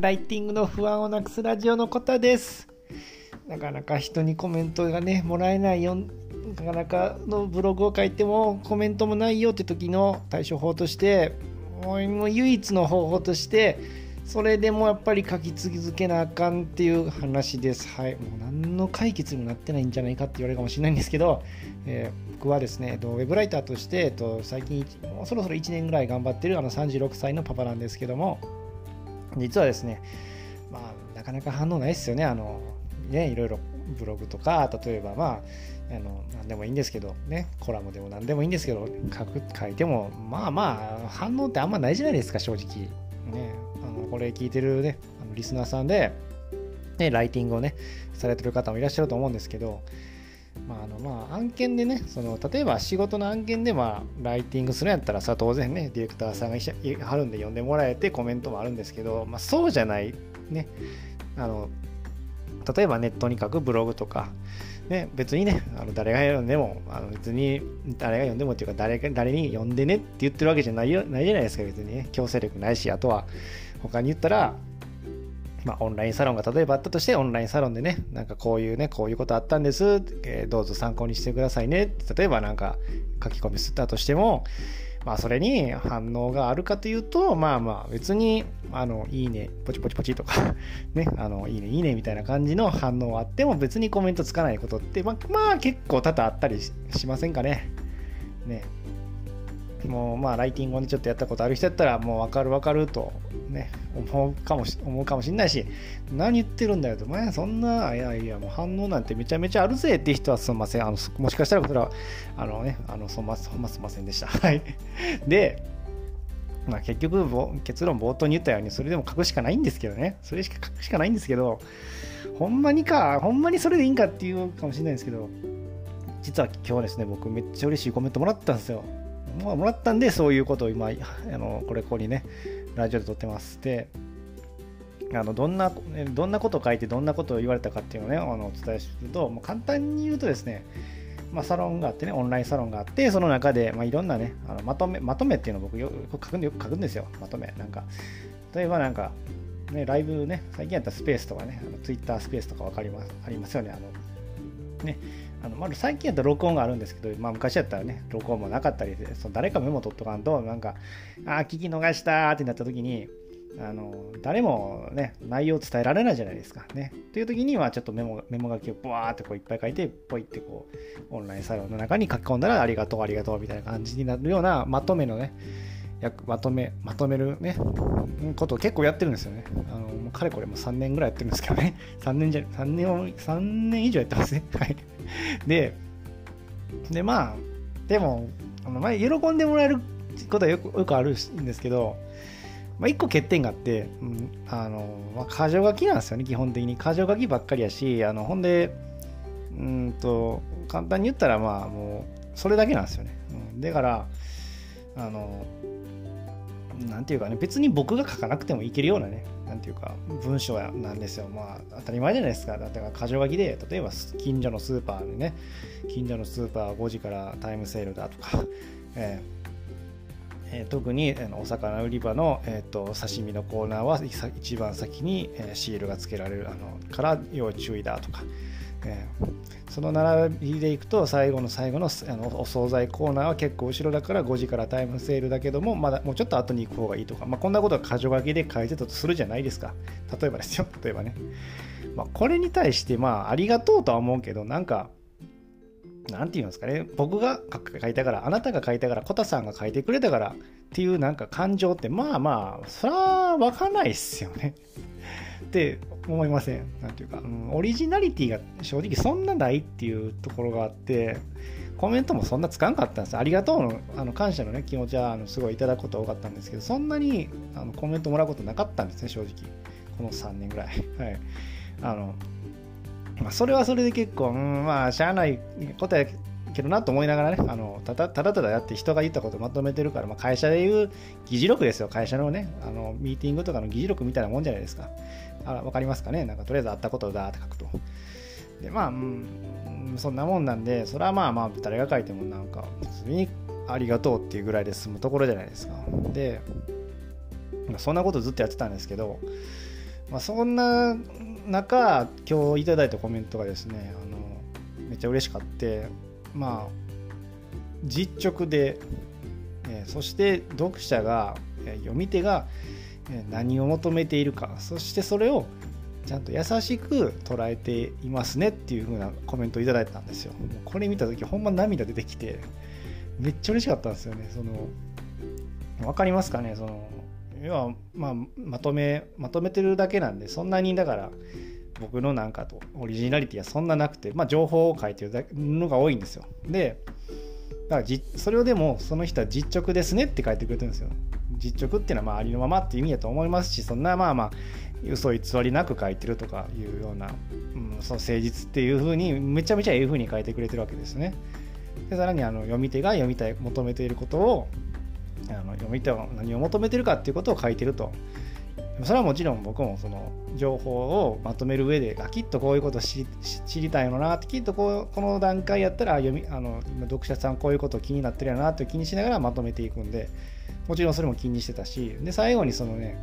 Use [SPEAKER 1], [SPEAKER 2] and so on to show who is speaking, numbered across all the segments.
[SPEAKER 1] ライティングの不安をなくすラジオのコタですなかなか人にコメントがねもらえないよなかなかのブログを書いてもコメントもないよって時の対処法としてもう唯一の方法としてそれでもやっぱり書き続けなあかんっていう話です。はい。もう何の解決にもなってないんじゃないかって言われるかもしれないんですけど、えー、僕はですね、ウェブライターとして、えっと、最近、もうそろそろ1年ぐらい頑張ってるあの36歳のパパなんですけども、実はですね、まあ、なかなか反応ないですよね。あの、ね、いろいろブログとか、例えばまあ、あの何でもいいんですけど、ね、コラムでも何でもいいんですけど、書く書いても、まあまあ、反応ってあんまないじゃないですか、正直。ね、あのこれ聞いてるね、あのリスナーさんで、ね、ライティングをね、されてる方もいらっしゃると思うんですけど、まああのまあ、案件でねその、例えば仕事の案件で、まあ、ライティングするんやったらさ、当然ね、ディレクターさんがいはるんで読んでもらえてコメントもあるんですけど、まあ、そうじゃない、ね、あの例えばネットに書くブログとか、ね、別にね、あの誰が読んでも、あの別に誰が読んでもっていうか誰誰に読んでねって言ってるわけじゃないよないじゃないですか、別にね。強制力ないし、あとは他に言ったら、まあ、オンラインサロンが例えばあったとして、オンラインサロンでね、なんかこういうね、こういうことあったんです、えー、どうぞ参考にしてくださいね。例えばなんか書き込みすったとしても、まあそれに反応があるかというと、まあまあ別に、あの、いいね、ポチポチポチとか ね、あの、いいね、いいねみたいな感じの反応はあっても別にコメントつかないことって、まあ、まあ結構多々あったりしませんかね。ね。もうまあライティングを、ね、ちょっとやったことある人やったらもう分かる分かるとね思うかもし思うかもしんないし何言ってるんだよと。前そんないやいやもう反応なんてめちゃめちゃあるぜ。って人はすみません。あのもしかしたらこれはあのねあのそんますますませんでした。はい。でまあ結局結論冒頭に言ったようにそれでも書くしかないんですけどね。それしか書くしかないんですけどほんまにかほんまにそれでいいんかっていうかもしれないんですけど実は今日はですね僕めっちゃ嬉しいコメントもらったんですよ。もらったんで、そういうことを今、あのこれここにね、ラジオで撮ってます。で、あのどんなどんなことを書いてどんなことを言われたかっていうのをね、あのお伝えすると、もう簡単に言うとですね、まあ、サロンがあってね、オンラインサロンがあって、その中で、まあ、いろんなね、あのまとめ、まとめっていうのを僕よく書くんでよく書くんですよ、まとめ。なんか、例えばなんか、ね、ライブね、最近やったスペースとかね、あのツイッタースペースとか分かります、ありますよね。あのね、あのまあ、最近やったら録音があるんですけど、まあ、昔やったらね、録音もなかったり、その誰かメモ取っとかんと、なんか、ああ、聞き逃したってなった時に、あの誰もね、内容伝えられないじゃないですか。ね。という時には、ちょっとメモメモ書きをブワーってこういっぱい書いて、ポイってこう、オンラインサロンの中に書き込んだら、ありがとう、ありがとうみたいな感じになるようなまとめのね、まとめ、まとめるね、ことを結構やってるんですよね。あのかれこれも3年ぐらいやってるんですけどね。3年じゃ、3年、3年以上やってますね。はい。で、で、まあ、でも、あのまあ、喜んでもらえることはよくよくあるんですけど、まあ、1個欠点があって、うん、あの、まあ、箇条書きなんですよね、基本的に。箇条書きばっかりやし、あの、ほんで、うんと、簡単に言ったら、まあ、もう、それだけなんですよね。うん、だから、あの、なんていうかね、別に僕が書かなくてもいけるようなね、なんていうか、文章なんですよ。まあ、当たり前じゃないですか。だから、箇条書きで、例えば、近所のスーパーでね、近所のスーパー5時からタイムセールだとか、えーえー、特にお魚売り場の、えーと、刺身のコーナーは一番先に、シールがつけられるあのから要注意だとか、えー、その並びでいくと最後の最後のあのお惣菜コーナーは結構後ろだから5時からタイムセールだけどもまだもうちょっと後に行く方がいいとか、まあ、こんなことは箇条書きで書いてたとするじゃないですか。例えばですよ。例えばね、まあ、これに対してまあありがとうとは思うけどなんかなんて言うんですかね。僕が書いたからあなたが書いたからコタさんが書いてくれたからっていうなんか感情ってまあまあそれは分かんないっすよね。って思いません？なんていうか、うん、オリジナリティが正直そんなないっていうところがあって、コメントもそんなつかんかったんですありがとうのあの感謝の、ね、気持ちはあのすごいいただくこと多かったんですけど、そんなにあのコメントもらうことなかったんですね、正直。この3年ぐらい。はい。あの、まあ、それはそれで結構、うん、まあ、しゃあないことやけどなと思いながらね、あのただただだやって人が言ったことをまとめてるから、まあ、会社でいう議事録ですよ、会社のね、あのミーティングとかの議事録みたいなもんじゃないですか。あわかりますかねなんかとりあえず会ったことだって書くと。で、まあ、うん、そんなもんなんで、それはまあまあ、誰が書いてもなんか、普通にありがとうっていうぐらいで済むところじゃないですか。で、そんなことずっとやってたんですけど、まあ、そんな中今日いただいたコメントがですねあのめっちゃ嬉しかってまあ実直で、え、そして読者が読み手が何を求めているかそしてそれをちゃんと優しく捉えていますねっていう風なコメントをいただいたんですよ。これ見た時ほんま涙出てきてめっちゃ嬉しかったんですよね。その分かりますかね？その要は、まあ、まとめまとめてるだけなんでそんなにだから僕のなんかとオリジナリティはそんななくて、まあ、情報を書いてるのが多いんですよ。でだからじそれをでもその人は実直ですねって書いてくれてるんですよ。実直っていうのはまあありのままっていう意味だと思いますしそんなまあまあ嘘偽りなく書いてるとかいうような、うん、その誠実っていうふうにめちゃめちゃええふうに書いてくれてるわけですね。でさらにあの読み手が読みたい求めていることをあの読み手は何を求めてるかっていうことを書いてると。それはもちろん僕もその情報をまとめる上であきっとこういうこと知りたいのなってきっとこうこの段階やったら読みあの読者さんこういうこと気になってるやなって気にしながらまとめていくんでもちろんそれも気にしてたしで最後にそのね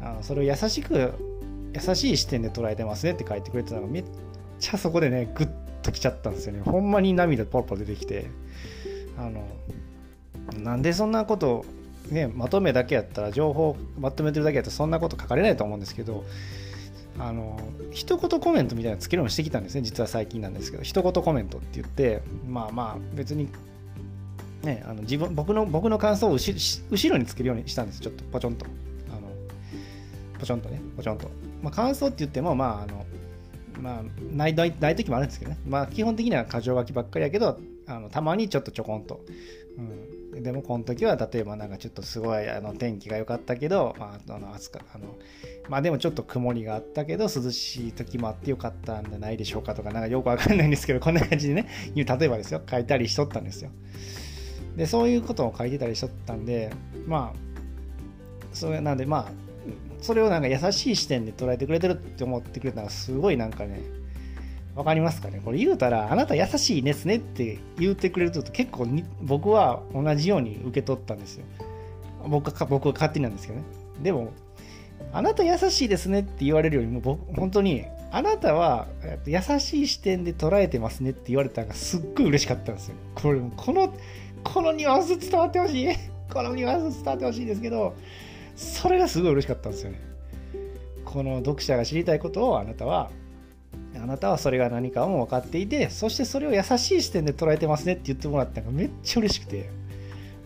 [SPEAKER 1] あのそれを優しく優しい視点で捉えてますねって書いてくれてたのがめっちゃそこでねグッときちゃったんですよね。ほんまに涙ポロポロ出てきてあのなんでそんなことねまとめだけやったら情報まとめてるだけやったらそんなこと書かれないと思うんですけどあの一言コメントみたいなのつけるようにしてきたんですね実は最近なんですけど。一言コメントって言ってまあまあ別にね、あの自分僕の僕の感想を後ろにつけるようにしたんです。ちょっとポチョンと。あのポチョンとね。ポチョンと、まあ、感想って言ってもまああのまあないないない時もあるんですけどね。まあ基本的には箇条書きばっかりやけどあのたまにちょっとちょこんと、うん、でもこの時は例えばなんかちょっとすごいあの天気が良かったけど、まあ、あの暑かあのまあでもちょっと曇りがあったけど涼しい時もあってよかったんじゃないでしょうかとかなんかよくわかんないんですけどこんな感じでね例えばですよ。書いたりしとったんですよ。でそういうことを書いてたりしとったんでまあそれなんでまあそれをなんか優しい視点で捉えてくれてるって思ってくれたのがすごいなんかねわかりますかね？これ言うたらあなた優しいですねって言ってくれると結構に僕は同じように受け取ったんですよ僕は僕は勝手になんですけどねでもあなた優しいですねって言われるよりも僕本当にあなたは優しい視点で捉えてますねって言われたのがすっごい嬉しかったんですよこれこのこのニュアンス伝わってほしい。このニュアンス伝わってほしいですけど、それがすごい嬉しかったんですよね。この読者が知りたいことをあなたは、あなたはそれが何かも分かっていて、そしてそれを優しい視点で捉えてますねって言ってもらったのがめっちゃ嬉しくて。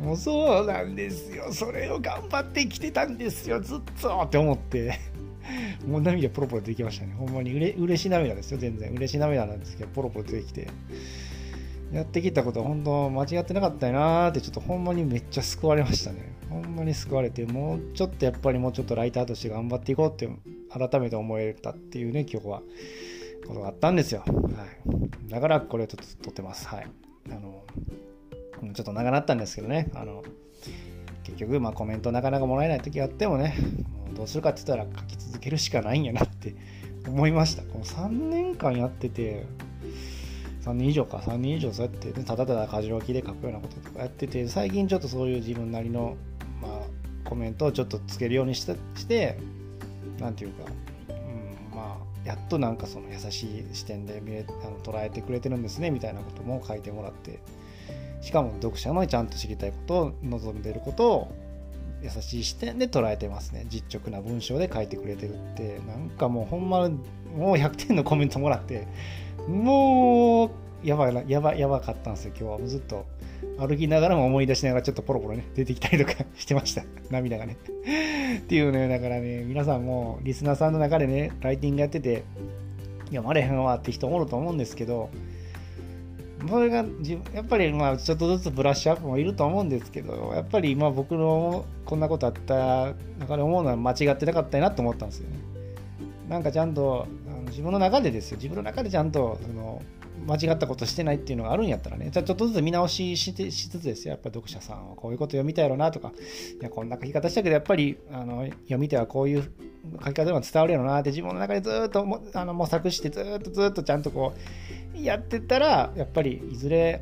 [SPEAKER 1] もうそうなんですよ。それを頑張ってきてたんですよ。ずっとって思って。もう涙ポロポロ出てきましたね。ほんまにうれ嬉しい涙ですよ。全然。嬉しい涙なんですけど、ポロポロ出てきて。やってきたことは本当間違ってなかったなーってちょっとほんまにめっちゃ救われましたね。ほんまに救われて、もうちょっとやっぱりもうちょっとライターとして頑張っていこうって改めて思えたっていうね、今日はことがあったんですよ。はい。だからこれをちょっと撮ってます。はい。あの、ちょっと長なったんですけどね、あの、結局、まあコメントなかなかもらえない時があってもね、もうどうするかって言ったら書き続けるしかないんやなって 思いました。この3年間やってて、3年以上か、3年以上そうやって、ね、ただただ箇条書きで書くようなこととかやってて、最近ちょっとそういう自分なりの、まあ、コメントをちょっとつけるようにしてして、なんていうか、やっとなんかその優しい視点で見れあの捉えてくれてるんですねみたいなことも書いてもらって、しかも読者のちゃんと知りたいことを望んでることを優しい視点で捉えてますね。実直な文章で書いてくれてるって。なんかもうほんまもう100点のコメントもらって。もう、やばいなやばやばかったんですよ、今日は。ずっと歩きながらも思い出しながらちょっとポロポロね、出てきたりとか してました。涙がね。っていうね、だからね、皆さんもリスナーさんの中でね、ライティングやってて、読まれへんわって人おると思うんですけど、それがやっぱりまあちょっとずつブラッシュアップもいると思うんですけど、やっぱり今僕のこんなことあった中で思うのは間違ってなかったなと思ったんですよね。なんかちゃんと自分の中でですよ自分の中でちゃんとその間違ったことしてないっていうのがあるんやったらね、じゃちょっとずつ見直ししてしつつですよ、やっぱ読者さんはこういうこと読みたいやろなとか、いや、こんな書き方したけど、やっぱりあの読み手はこういう書き方でも伝わるやろなって、自分の中でずっとあの模索して、ずっとずっとちゃんとこうやってたら、やっぱりいずれ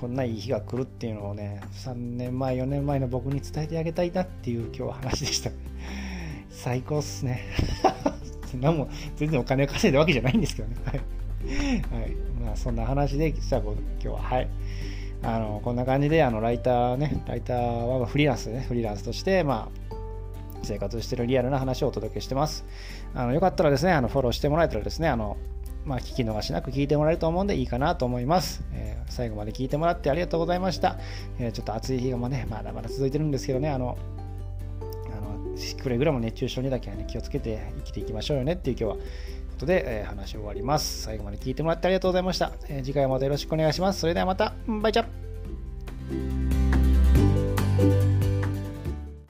[SPEAKER 1] こんないい日が来るっていうのをね、3年前、4年前の僕に伝えてあげたいなっていう今日は話でした。最高っすね。何も全然お金を稼いだわけじゃないんですけどね。はい。はい。まあそんな話で、実は今日は、はい。あのこんな感じであのライターね、ライターはフリーランスね、フリーランスとして、まあ、生活しているリアルな話をお届けしてます。あのよかったらですね、あのフォローしてもらえたらですね、あのまあ、聞き逃しなく聞いてもらえると思うんでいいかなと思います。えー、最後まで聞いてもらってありがとうございました。えー、ちょっと暑い日がね、まだまだ続いてるんですけどね、あの、あのくれぐれも熱中症にだけは、ね、気をつけて生きていきましょうよねっていう今日はことで、えー、話終わります。最後まで聞いてもらってありがとうございました。えー、次回もまたよろしくお願いします。それではまた、バイチャ